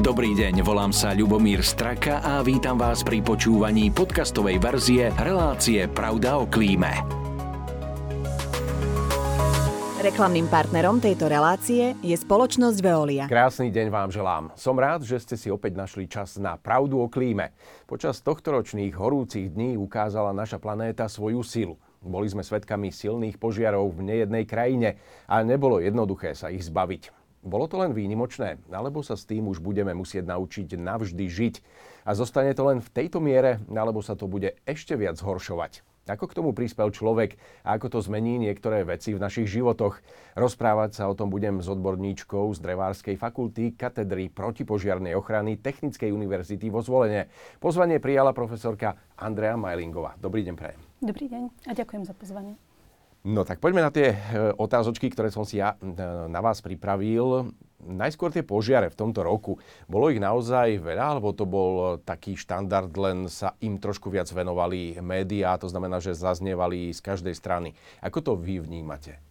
Dobrý deň, volám sa Ľubomír Straka a vítam vás pri počúvaní podcastovej verzie relácie Pravda o klíme. Reklamným partnerom tejto relácie je spoločnosť Veolia. Krásny deň vám želám. Som rád, že ste si opäť našli čas na pravdu o klíme. Počas tohtoročných horúcich dní ukázala naša planéta svoju silu. Boli sme svedkami silných požiarov v nejednej krajine a nebolo jednoduché sa ich zbaviť. Bolo to len výnimočné, alebo sa s tým už budeme musieť naučiť navždy žiť a zostane to len v tejto miere, alebo sa to bude ešte viac zhoršovať. Ako k tomu prispel človek a ako to zmení niektoré veci v našich životoch? Rozprávať sa o tom budem s odborníčkou z Drevárskej fakulty katedry protipožiarnej ochrany Technickej univerzity vo Zvolenie. Pozvanie prijala profesorka Andrea Majlingová. Dobrý deň, prajem. Dobrý deň a ďakujem za pozvanie. No tak poďme na tie e, otázočky, ktoré som si ja e, na vás pripravil. Najskôr tie požiare v tomto roku. Bolo ich naozaj veľa, alebo to bol taký štandard, len sa im trošku viac venovali médiá, to znamená, že zaznievali z každej strany. Ako to vy vnímate?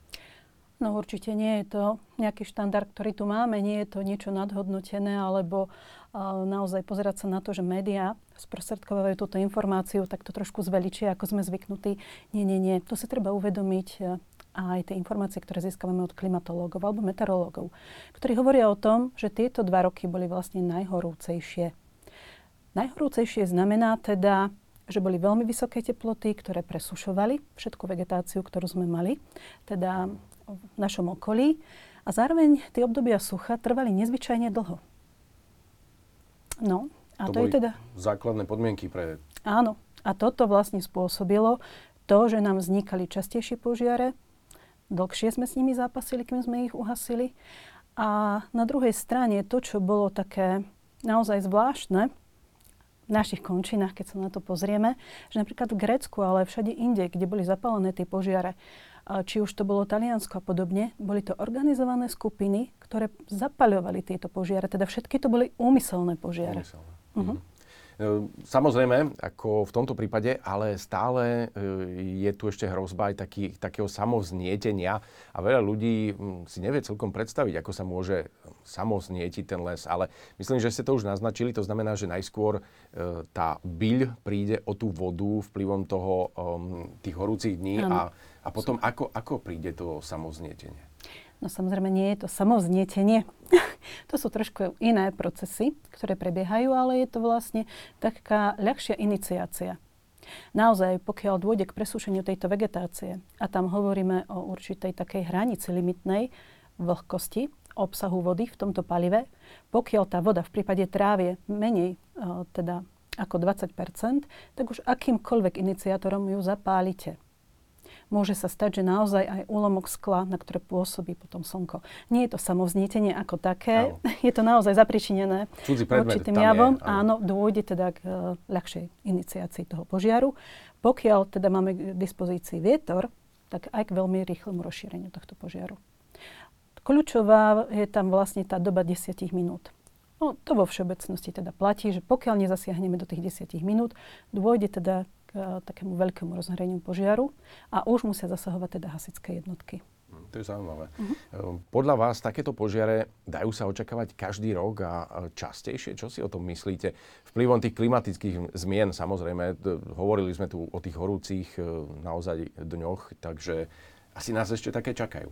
No určite nie je to nejaký štandard, ktorý tu máme, nie je to niečo nadhodnotené, alebo uh, naozaj pozerať sa na to, že médiá sprostredkovajú túto informáciu, tak to trošku zveličia, ako sme zvyknutí. Nie, nie, nie. To si treba uvedomiť uh, aj tie informácie, ktoré získavame od klimatológov alebo meteorológov, ktorí hovoria o tom, že tieto dva roky boli vlastne najhorúcejšie. Najhorúcejšie znamená teda, že boli veľmi vysoké teploty, ktoré presušovali všetku vegetáciu, ktorú sme mali. Teda v našom okolí a zároveň tie obdobia sucha trvali nezvyčajne dlho. No, a to, to je teda... základné podmienky pre... Áno, a toto vlastne spôsobilo to, že nám vznikali častejšie požiare, dlhšie sme s nimi zápasili, kým sme ich uhasili. A na druhej strane to, čo bolo také naozaj zvláštne v našich končinách, keď sa na to pozrieme, že napríklad v Grécku, ale všade inde, kde boli zapálené tie požiare, či už to bolo Taliansko a podobne, boli to organizované skupiny, ktoré zapaľovali tieto požiare. Teda všetky to boli úmyselné požiare. Úmyselné. Uh-huh. Samozrejme, ako v tomto prípade, ale stále e, je tu ešte hrozba aj taký, takého samovznietenia a veľa ľudí hm, si nevie celkom predstaviť, ako sa môže samovznietiť ten les, ale myslím, že ste to už naznačili, to znamená, že najskôr e, tá byľ príde o tú vodu vplyvom toho, um, tých horúcich dní a, a potom ako, ako príde to samovznietenie? No samozrejme nie je to samoznietenie. to sú trošku iné procesy, ktoré prebiehajú, ale je to vlastne taká ľahšia iniciácia. Naozaj, pokiaľ dôjde k presúšeniu tejto vegetácie, a tam hovoríme o určitej takej hranici limitnej vlhkosti, obsahu vody v tomto palive, pokiaľ tá voda v prípade trávie menej teda ako 20% tak už akýmkoľvek iniciátorom ju zapálite môže sa stať, že naozaj aj úlomok skla, na ktoré pôsobí potom slnko. Nie je to samoznietenie ako také, áno. je to naozaj zapričinené určitým javom. Je, áno. áno, dôjde teda k uh, ľahšej iniciácii toho požiaru. Pokiaľ teda máme k dispozícii vietor, tak aj k veľmi rýchlemu rozšíreniu tohto požiaru. Kľúčová je tam vlastne tá doba 10 minút. No, to vo všeobecnosti teda platí, že pokiaľ nezasiahneme do tých 10 minút, dôjde teda k eh, takému veľkému rozhoreniu požiaru a už musia zasahovať teda hasičské jednotky. Hm, to je zaujímavé. Uh-huh. Podľa vás takéto požiare dajú sa očakávať každý rok a častejšie? Čo si o tom myslíte? Vplyvom tých klimatických zmien, samozrejme, hovorili sme tu o tých horúcich eh, naozaj dňoch, takže asi nás ešte také čakajú.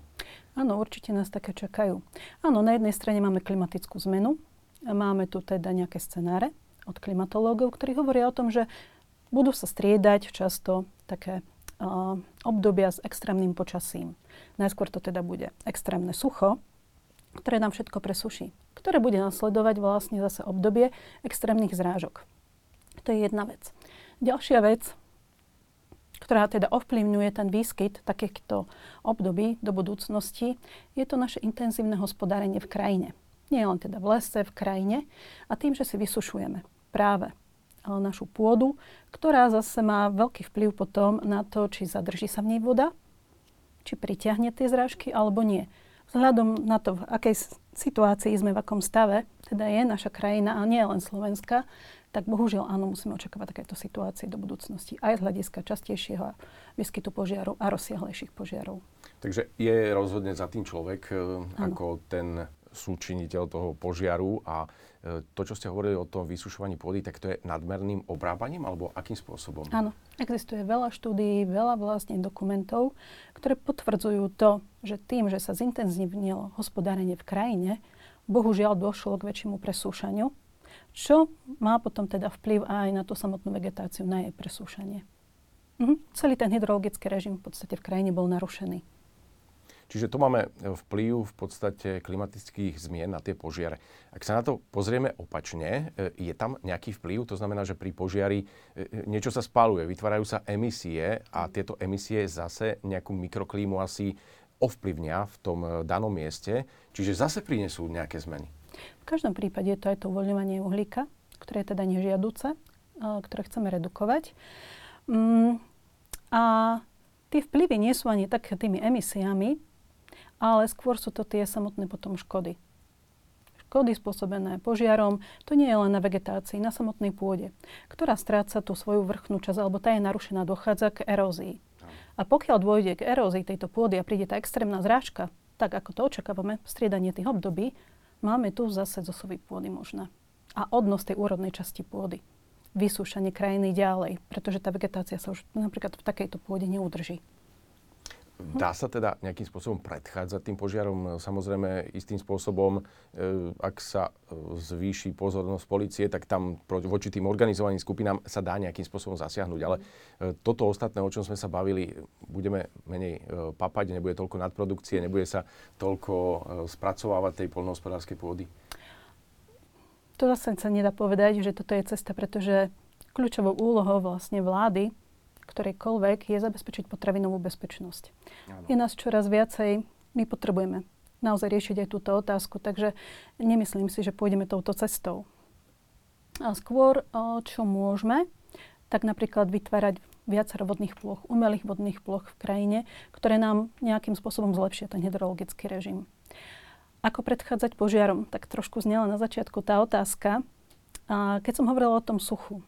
Áno, určite nás také čakajú. Áno, na jednej strane máme klimatickú zmenu, máme tu teda nejaké scenáre od klimatológov, ktorí hovoria o tom, že budú sa striedať často také uh, obdobia s extrémnym počasím. Najskôr to teda bude extrémne sucho, ktoré nám všetko presuší, ktoré bude nasledovať vlastne zase obdobie extrémnych zrážok. To je jedna vec. Ďalšia vec, ktorá teda ovplyvňuje ten výskyt takýchto období do budúcnosti, je to naše intenzívne hospodárenie v krajine. Nie len teda v lese, v krajine. A tým, že si vysušujeme práve našu pôdu, ktorá zase má veľký vplyv potom na to, či zadrží sa v nej voda, či pritiahne tie zrážky alebo nie. Vzhľadom na to, v akej situácii sme, v akom stave, teda je naša krajina a nie len Slovenska, tak bohužiaľ áno, musíme očakávať takéto situácie do budúcnosti aj z hľadiska častejšieho výskytu požiarov a rozsiahlejších požiarov. Takže je rozhodne za tým človek, ano. E, ako ten súčiniteľ toho požiaru a e, to, čo ste hovorili o tom vysušovaní pôdy, tak to je nadmerným obrábaním alebo akým spôsobom? Áno, existuje veľa štúdií, veľa vlastne dokumentov, ktoré potvrdzujú to, že tým, že sa zintenzívnilo hospodárenie v krajine, bohužiaľ došlo k väčšiemu presúšaniu, čo má potom teda vplyv aj na tú samotnú vegetáciu, na jej presúšanie. Mhm. Celý ten hydrologický režim v podstate v krajine bol narušený. Čiže to máme vplyv v podstate klimatických zmien na tie požiare. Ak sa na to pozrieme opačne, e, je tam nejaký vplyv? To znamená, že pri požiari e, e, niečo sa spaluje, vytvárajú sa emisie a tieto emisie zase nejakú mikroklímu asi ovplyvnia v tom danom mieste, čiže zase prinesú nejaké zmeny. V každom prípade je to aj to uvoľňovanie uhlíka, ktoré je teda nežiaduce, ktoré chceme redukovať. Mm, a tie vplyvy nie sú ani tak tými emisiami, ale skôr sú to tie samotné potom škody. Škody spôsobené požiarom, to nie je len na vegetácii, na samotnej pôde, ktorá stráca tú svoju vrchnú časť, alebo tá je narušená, dochádza k erózii. A pokiaľ dôjde k erózii tejto pôdy a príde tá extrémna zrážka, tak ako to očakávame, striedanie tých období, máme tu zase zosovy pôdy možné. A odnos tej úrodnej časti pôdy. Vysúšanie krajiny ďalej, pretože tá vegetácia sa už napríklad v takejto pôde neudrží. Dá sa teda nejakým spôsobom predchádzať tým požiarom? Samozrejme, istým spôsobom, e, ak sa e, zvýši pozornosť policie, tak tam voči tým organizovaným skupinám sa dá nejakým spôsobom zasiahnuť. Ale e, toto ostatné, o čom sme sa bavili, budeme menej papať, nebude toľko nadprodukcie, nebude sa toľko spracovávať tej polnohospodárskej pôdy? To zase sa nedá povedať, že toto je cesta, pretože kľúčovou úlohou vlastne vlády ktorejkoľvek, je zabezpečiť potravinovú bezpečnosť. Ano. Je nás čoraz viacej, my potrebujeme naozaj riešiť aj túto otázku, takže nemyslím si, že pôjdeme touto cestou. A skôr, čo môžeme, tak napríklad vytvárať viacero vodných ploch, umelých vodných ploch v krajine, ktoré nám nejakým spôsobom zlepšia ten hydrologický režim. Ako predchádzať požiarom? Tak trošku znela na začiatku tá otázka. A keď som hovorila o tom suchu,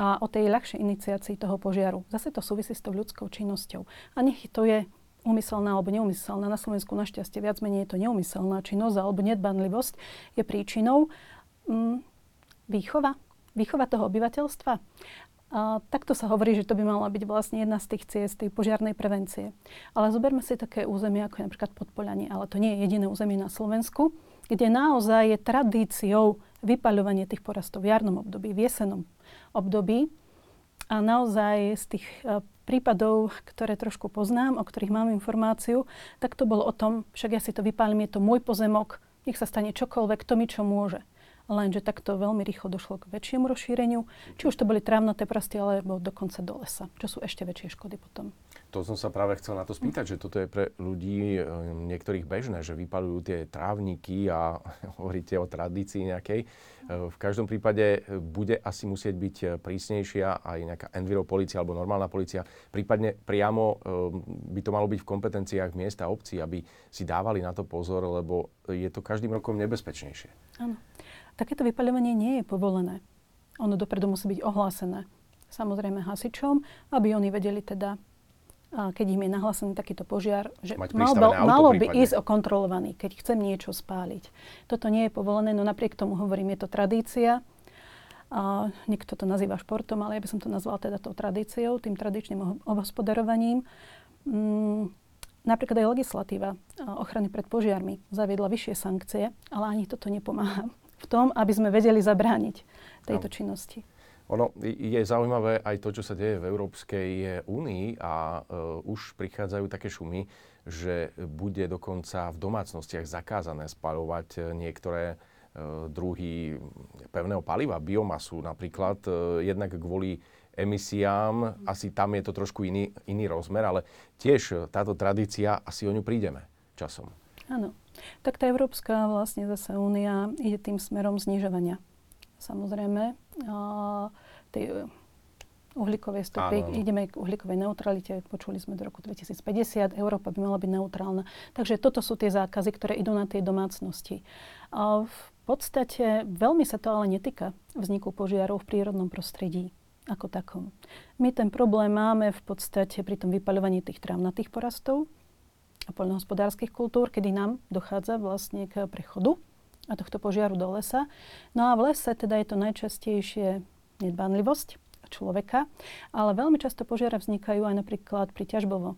a o tej ľahšej iniciácii toho požiaru. Zase to súvisí s tou ľudskou činnosťou. A nech to je umyselná alebo neumyselná. Na Slovensku našťastie viac menej je to neumyselná činnosť alebo nedbanlivosť je príčinou mm, výchova, výchova toho obyvateľstva. A takto sa hovorí, že to by mala byť vlastne jedna z tých ciest tej požiarnej prevencie. Ale zoberme si také územie, ako je napríklad Podpoľanie, ale to nie je jediné územie na Slovensku, kde naozaj je tradíciou vypaľovanie tých porastov v jarnom období, v jesenom období. A naozaj z tých e, prípadov, ktoré trošku poznám, o ktorých mám informáciu, tak to bolo o tom, však ja si to vypálim, je to môj pozemok, nech sa stane čokoľvek, to mi čo môže. Lenže takto veľmi rýchlo došlo k väčšiemu rozšíreniu, či už to boli trávnaté prasty, alebo dokonca do lesa, čo sú ešte väčšie škody potom. To som sa práve chcel na to spýtať, že toto je pre ľudí e, niektorých bežné, že vypalujú tie trávniky a hovoríte o tradícii nejakej. E, v každom prípade e, bude asi musieť byť prísnejšia aj nejaká enviropolicia alebo normálna policia. Prípadne priamo by to malo byť v kompetenciách miesta a obcí, aby si dávali na to pozor, lebo je to každým rokom nebezpečnejšie. Áno. Takéto vypaľovanie nie je povolené. Ono dopredu musí byť ohlásené samozrejme hasičom, aby oni vedeli teda keď im je nahlásený takýto požiar, že mal, malo by prípadne. ísť o kontrolovaný, keď chcem niečo spáliť. Toto nie je povolené, no napriek tomu hovorím, je to tradícia. A niekto to nazýva športom, ale ja by som to nazvala teda tou tradíciou, tým tradičným obhospodarovaním. Mm, napríklad aj legislatíva ochrany pred požiarmi zaviedla vyššie sankcie, ale ani toto nepomáha v tom, aby sme vedeli zabrániť tejto no. činnosti. Ono je zaujímavé aj to, čo sa deje v Európskej únii a uh, už prichádzajú také šumy, že bude dokonca v domácnostiach zakázané spaľovať e, niektoré uh, druhy pevného paliva, biomasu napríklad, uh, jednak kvôli emisiám, asi tam je to trošku iný, iný rozmer, ale tiež táto tradícia, asi o ňu prídeme časom. Áno. Tak tá Európska vlastne zase únia ide tým smerom znižovania. Samozrejme, tej uhlíkovej stopy. Áno. Ideme k uhlíkovej neutralite. Počuli sme do roku 2050. Európa by mala byť neutrálna. Takže toto sú tie zákazy, ktoré idú na tie domácnosti. A v podstate veľmi sa to ale netýka vzniku požiarov v prírodnom prostredí ako takom. My ten problém máme v podstate pri tom vypaľovaní tých trávnatých porastov, poľnohospodárskych kultúr, kedy nám dochádza vlastne k prechodu a tohto požiaru do lesa. No a v lese teda je to najčastejšie nedbanlivosť človeka, ale veľmi často požiare vznikajú aj napríklad pri ťažbovo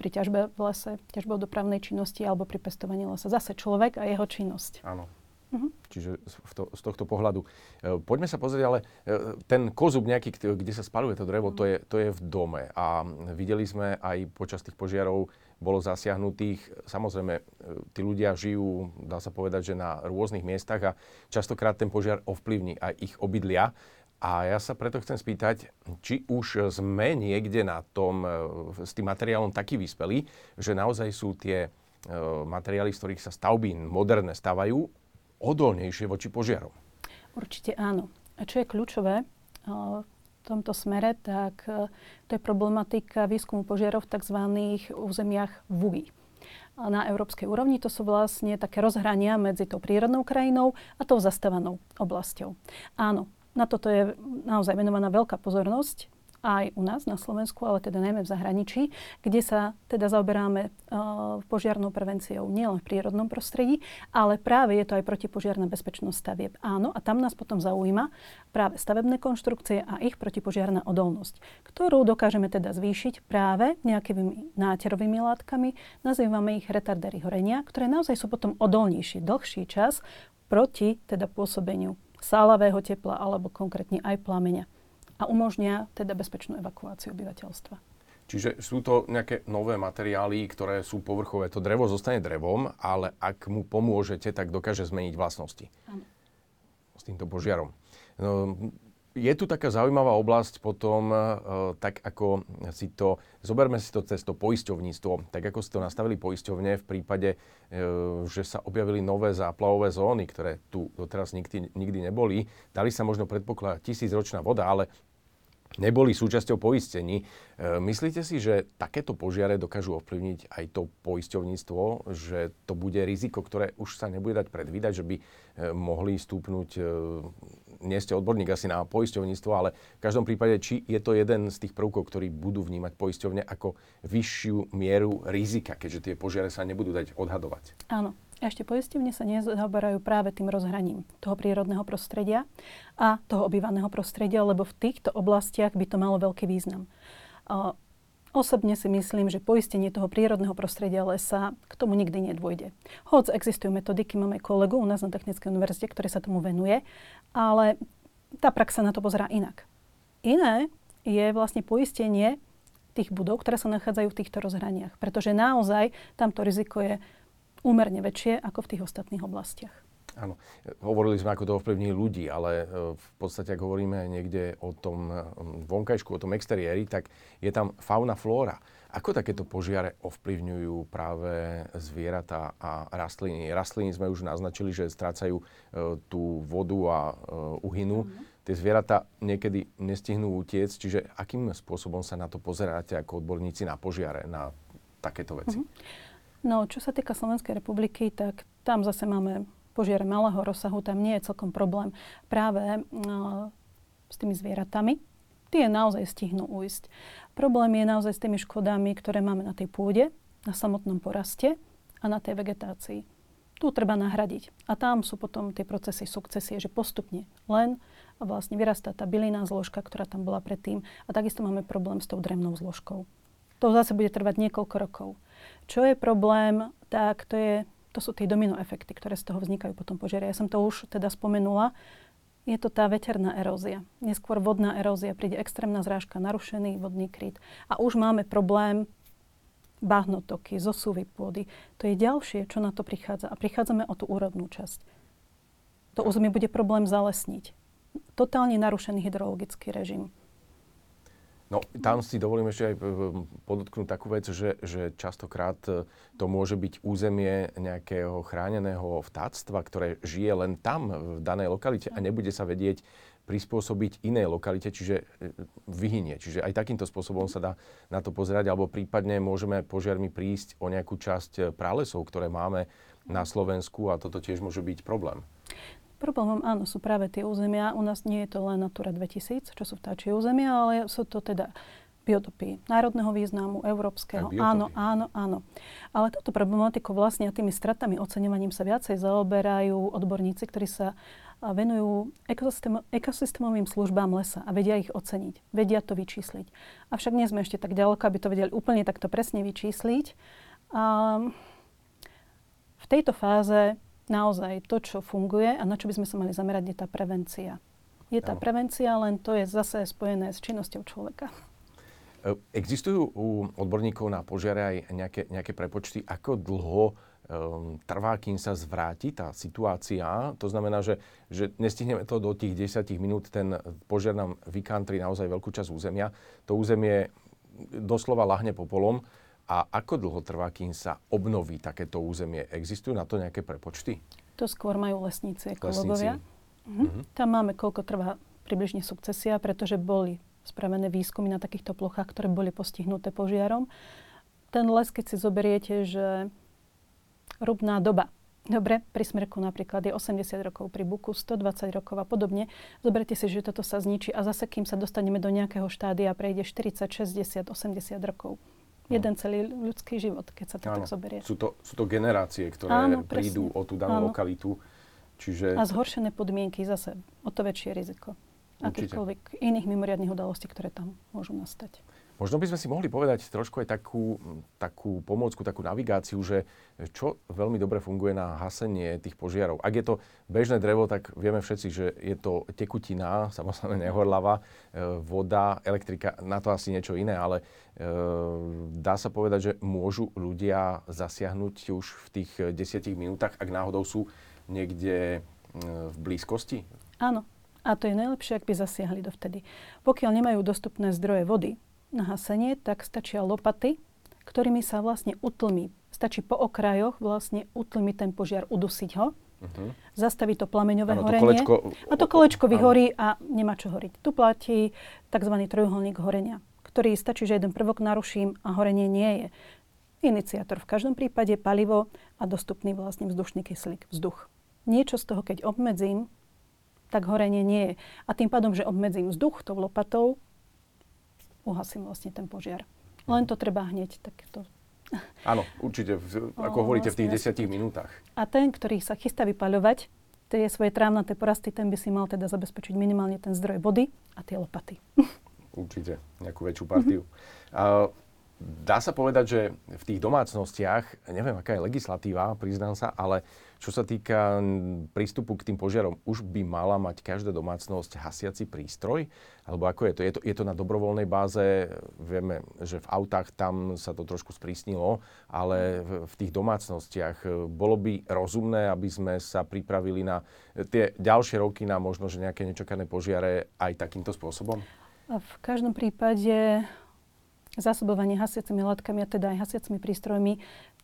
pri ťažbe v lese, ťažbou dopravnej činnosti alebo pri pestovaní lesa. Zase človek a jeho činnosť. Áno. Čiže z, to, z tohto pohľadu. E, poďme sa pozrieť, ale e, ten kozub nejaký, kde sa spaluje to drevo, to, je, to je v dome. A videli sme aj počas tých požiarov, bolo zasiahnutých. Samozrejme, e, tí ľudia žijú, dá sa povedať, že na rôznych miestach a častokrát ten požiar ovplyvní aj ich obydlia. A ja sa preto chcem spýtať, či už sme niekde na tom s tým materiálom taký vyspelí, že naozaj sú tie materiály, z ktorých sa stavby moderné stavajú, odolnejšie voči požiarom. Určite áno. A čo je kľúčové v tomto smere, tak e, to je problematika výskumu požiarov v tzv. územiach VUI. Na európskej úrovni to sú vlastne také rozhrania medzi tou prírodnou krajinou a tou zastávanou oblasťou. Áno, na toto je naozaj venovaná veľká pozornosť aj u nás na Slovensku, ale teda najmä v zahraničí, kde sa teda zaoberáme uh, požiarnou prevenciou nielen v prírodnom prostredí, ale práve je to aj protipožiarná bezpečnosť stavieb. Áno, a tam nás potom zaujíma práve stavebné konštrukcie a ich protipožiarná odolnosť, ktorú dokážeme teda zvýšiť práve nejakými náterovými látkami, nazývame ich retardery horenia, ktoré naozaj sú potom odolnejšie dlhší čas proti teda pôsobeniu sálavého tepla alebo konkrétne aj plameňa a umožnia teda bezpečnú evakuáciu obyvateľstva. Čiže sú to nejaké nové materiály, ktoré sú povrchové. To drevo zostane drevom, ale ak mu pomôžete, tak dokáže zmeniť vlastnosti. Ano. S týmto požiarom. No, je tu taká zaujímavá oblasť potom, e, tak ako si to, zoberme si to cez to poisťovníctvo, tak ako si to nastavili poisťovne v prípade, e, že sa objavili nové záplavové zóny, ktoré tu doteraz nikdy, nikdy neboli. Dali sa možno predpokladať tisícročná voda, ale neboli súčasťou poistení. E, myslíte si, že takéto požiare dokážu ovplyvniť aj to poisťovníctvo, že to bude riziko, ktoré už sa nebude dať predvídať, že by e, mohli stúpnuť, e, nie ste odborník asi na poisťovníctvo, ale v každom prípade, či je to jeden z tých prvkov, ktorí budú vnímať poisťovne ako vyššiu mieru rizika, keďže tie požiare sa nebudú dať odhadovať? Áno. Ešte poisťovne sa nezaoberajú práve tým rozhraním toho prírodného prostredia a toho obývaného prostredia, lebo v týchto oblastiach by to malo veľký význam. Osobne si myslím, že poistenie toho prírodného prostredia lesa k tomu nikdy nedôjde. Hoď existujú metodiky, máme kolegu u nás na Technickej univerzite, ktoré sa tomu venuje, ale tá prax sa na to pozerá inak. Iné je vlastne poistenie tých budov, ktoré sa nachádzajú v týchto rozhraniach. Pretože naozaj tamto riziko je úmerne väčšie ako v tých ostatných oblastiach. Áno, hovorili sme, ako to ovplyvní ľudí, ale e, v podstate, ak hovoríme niekde o tom e, vonkajšku, o tom exteriéri, tak je tam fauna, flóra. Ako takéto požiare ovplyvňujú práve zvieratá a rastliny? Rastliny sme už naznačili, že strácajú e, tú vodu a uhynú. Mm. Tie zvieratá niekedy nestihnú utiec, čiže akým spôsobom sa na to pozeráte ako odborníci na požiare, na takéto veci? Mm-hmm. No, čo sa týka Slovenskej republiky, tak tam zase máme požiare malého rozsahu, tam nie je celkom problém práve no, s tými zvieratami. Tie naozaj stihnú ujsť. Problém je naozaj s tými škodami, ktoré máme na tej pôde, na samotnom poraste a na tej vegetácii. Tu treba nahradiť. A tam sú potom tie procesy sukcesie, že postupne len vlastne vyrastá tá bylinná zložka, ktorá tam bola predtým. A takisto máme problém s tou dremnou zložkou. To zase bude trvať niekoľko rokov. Čo je problém, tak to, je, to sú tie domino efekty, ktoré z toho vznikajú potom požiare. Ja som to už teda spomenula. Je to tá veterná erózia. Neskôr vodná erózia. Príde extrémna zrážka, narušený vodný kryt. A už máme problém bahnotoky, zosuvy pôdy. To je ďalšie, čo na to prichádza. A prichádzame o tú úrodnú časť. To územie bude problém zalesniť. Totálne narušený hydrologický režim. No, tam si dovolím ešte aj eh, podotknúť takú vec, že, že častokrát eh, to môže byť územie nejakého chráneného vtáctva, ktoré žije len tam, v danej lokalite a nebude sa vedieť prispôsobiť inej lokalite, čiže eh, vyhynie. Čiže aj takýmto spôsobom sa dá na to pozerať, alebo prípadne môžeme požiarmi prísť o nejakú časť pralesov, ktoré máme na Slovensku a toto tiež môže byť problém. Problémom áno sú práve tie územia. U nás nie je to len Natura 2000, čo sú vtáčie územia, ale sú to teda biotopy národného významu, európskeho. Áno, áno, áno. Ale toto problematiku vlastne a tými stratami, oceňovaním sa viacej zaoberajú odborníci, ktorí sa venujú ekosystém, ekosystémovým službám lesa a vedia ich oceniť. Vedia to vyčísliť. Avšak nie sme ešte tak ďaleko, aby to vedeli úplne takto presne vyčísliť. A v tejto fáze naozaj to, čo funguje a na čo by sme sa mali zamerať, je tá prevencia. Je tá prevencia, len to je zase spojené s činnosťou človeka. E, existujú u odborníkov na požiare aj nejaké, nejaké prepočty, ako dlho um, trvá, kým sa zvráti tá situácia. To znamená, že, že nestihneme to do tých 10 minút, ten požiar nám vykantri naozaj veľkú časť územia. To územie doslova lahne popolom. A ako dlho trvá, kým sa obnoví takéto územie? Existujú na to nejaké prepočty? To skôr majú lesníci, ekológovia. Mhm. Mhm. Tam máme, koľko trvá približne sukcesia, pretože boli spravené výskumy na takýchto plochách, ktoré boli postihnuté požiarom. Ten les, keď si zoberiete, že rubná doba. Dobre, pri smrku napríklad je 80 rokov, pri buku 120 rokov a podobne. Zoberte si, že toto sa zničí a zase, kým sa dostaneme do nejakého štádia, prejde 40, 60, 80 rokov. Jeden celý ľudský život, keď sa to Áno. tak zoberie. Sú to, sú to generácie, ktoré Áno, prídu o tú danú Áno. lokalitu. Čiže... A zhoršené podmienky zase o to väčšie riziko. Akýchkoľvek iných mimoriadných udalostí, ktoré tam môžu nastať. Možno by sme si mohli povedať trošku aj takú, takú pomôcku, takú navigáciu, že čo veľmi dobre funguje na hasenie tých požiarov. Ak je to bežné drevo, tak vieme všetci, že je to tekutina, samozrejme nehorlava, e, voda, elektrika, na to asi niečo iné, ale e, dá sa povedať, že môžu ľudia zasiahnuť už v tých desiatich minútach, ak náhodou sú niekde e, v blízkosti? Áno. A to je najlepšie, ak by zasiahli dovtedy. Pokiaľ nemajú dostupné zdroje vody, na hasenie, tak stačia lopaty, ktorými sa vlastne utlmi. Stačí po okrajoch vlastne utlmiť ten požiar, udusiť ho. Uh-huh. Zastaví to plameňové ano, horenie. To kolečko, a to kolečko vyhorí a nemá čo horiť. Tu platí tzv. trojuholník horenia, ktorý stačí, že jeden prvok naruším a horenie nie je. Iniciátor v každom prípade palivo a dostupný vlastne vzdušný kyslík, vzduch. Niečo z toho, keď obmedzím, tak horenie nie je. A tým pádom, že obmedzím vzduch tou lopatou, uhasím vlastne ten požiar. Len to treba hneď takto. Áno, určite, v, ako o, hovoríte, vlastne, v tých desiatich minútach. A ten, ktorý sa chystá vypaľovať, tie svoje trávnaté porasty, ten by si mal teda zabezpečiť minimálne ten zdroj vody a tie lopaty. Určite, nejakú väčšiu partiu. Mm-hmm. A, dá sa povedať, že v tých domácnostiach, neviem, aká je legislatíva, priznám sa, ale čo sa týka prístupu k tým požiarom, už by mala mať každá domácnosť hasiaci prístroj? Alebo ako je to? Je to, je to na dobrovoľnej báze? Vieme, že v autách tam sa to trošku sprísnilo, ale v, v tých domácnostiach e, bolo by rozumné, aby sme sa pripravili na tie ďalšie roky na možno, že nejaké nečakané požiare aj takýmto spôsobom? V každom prípade zásobovanie hasiacimi látkami a teda aj hasiacimi prístrojmi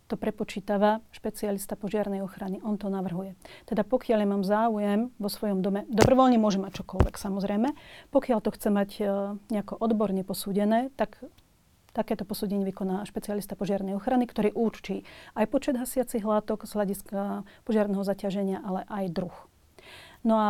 to prepočítava špecialista požiarnej ochrany. On to navrhuje. Teda pokiaľ ja mám záujem vo svojom dome, dobrovoľne môže mať čokoľvek samozrejme, pokiaľ to chce mať e, nejako odborne posúdené, tak takéto posúdenie vykoná špecialista požiarnej ochrany, ktorý určí aj počet hasiacich látok z hľadiska požiarného zaťaženia, ale aj druh. No a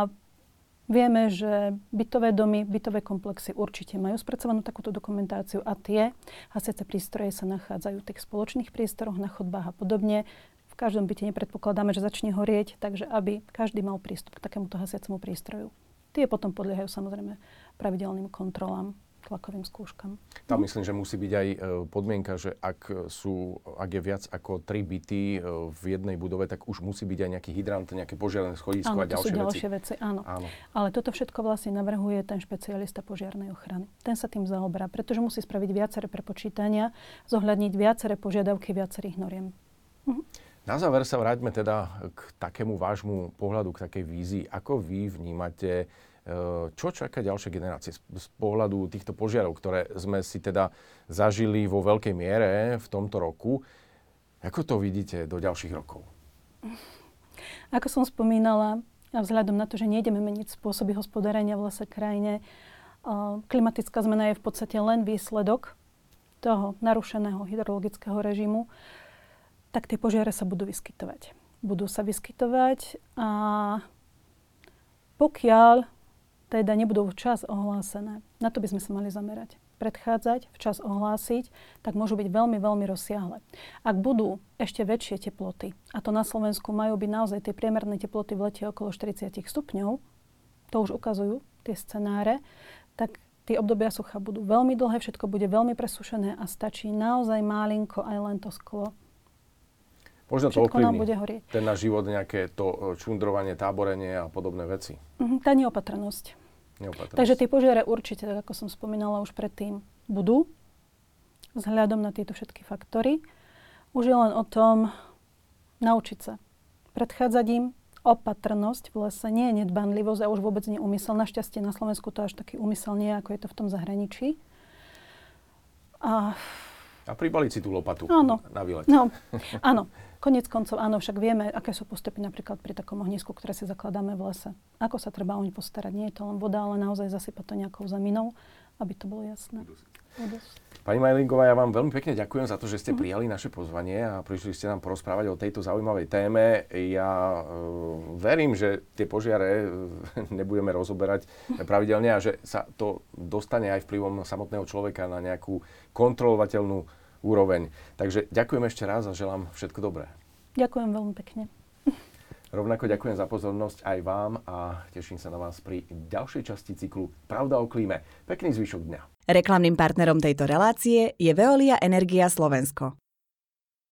Vieme, že bytové domy, bytové komplexy určite majú spracovanú takúto dokumentáciu a tie hasiace prístroje sa nachádzajú v tých spoločných priestoroch, na chodbách a podobne. V každom byte nepredpokladáme, že začne horieť, takže aby každý mal prístup k takémuto hasiacemu prístroju. Tie potom podliehajú samozrejme pravidelným kontrolám tlakovým skúškam. Tam myslím, že musí byť aj e, podmienka, že ak, sú, ak je viac ako tri byty e, v jednej budove, tak už musí byť aj nejaký hydrant, nejaké požiarné schodisko áno, a ďalšie, sú ďalšie veci. veci áno. áno. Ale toto všetko vlastne navrhuje ten špecialista požiarnej ochrany. Ten sa tým zaoberá, pretože musí spraviť viaceré prepočítania, zohľadniť viaceré požiadavky viacerých noriem. Mhm. Na záver sa vráťme teda k takému vášmu pohľadu, k takej vízii. Ako vy vnímate čo čaká ďalšie generácie z, pohľadu týchto požiarov, ktoré sme si teda zažili vo veľkej miere v tomto roku? Ako to vidíte do ďalších rokov? Ako som spomínala, a vzhľadom na to, že nejdeme meniť spôsoby hospodárenia v lese krajine, eh, klimatická zmena je v podstate len výsledok toho narušeného hydrologického režimu, tak tie požiare sa budú vyskytovať. Budú sa vyskytovať a pokiaľ teda nebudú včas ohlásené. Na to by sme sa mali zamerať. predchádzať, včas ohlásiť, tak môžu byť veľmi, veľmi rozsiahle. Ak budú ešte väčšie teploty, a to na Slovensku majú byť naozaj tie priemerné teploty v lete okolo 40 stupňov, to už ukazujú tie scenáre, tak tie obdobia sucha budú veľmi dlhé, všetko bude veľmi presušené a stačí naozaj málinko aj len to sklo Možno to ovplyvní bude horieť. ten náš život, nejaké to e, čundrovanie, táborenie a podobné veci. Mhm, tá neopatrnosť. Neopatrnosť. Takže tie požiare určite, tak ako som spomínala už predtým, budú vzhľadom na tieto všetky faktory. Už je len o tom naučiť sa. Predchádzať im opatrnosť v lese, nie je nedbanlivosť a už vôbec nie úmysel. Našťastie na Slovensku to až taký úmysel nie, ako je to v tom zahraničí. A A pribaliť si tú lopatu Áno. na výlet. No, áno. Konec koncov, áno, však vieme, aké sú postupy napríklad pri takom ohnisku, ktoré si zakladáme v lese. Ako sa treba oň postarať. Nie je to len voda, ale naozaj zasypať to nejakou zeminou, aby to bolo jasné. Udus. Pani Majlinková, ja vám veľmi pekne ďakujem za to, že ste prijali naše pozvanie a prišli ste nám porozprávať o tejto zaujímavej téme. Ja e, verím, že tie požiare e, nebudeme rozoberať pravidelne a že sa to dostane aj vplyvom samotného človeka na nejakú kontrolovateľnú úroveň. Takže ďakujem ešte raz a želám všetko dobré. Ďakujem veľmi pekne. Rovnako ďakujem za pozornosť aj vám a teším sa na vás pri ďalšej časti cyklu Pravda o klíme. Pekný zvyšok dňa. Reklamným partnerom tejto relácie je Veolia Energia Slovensko.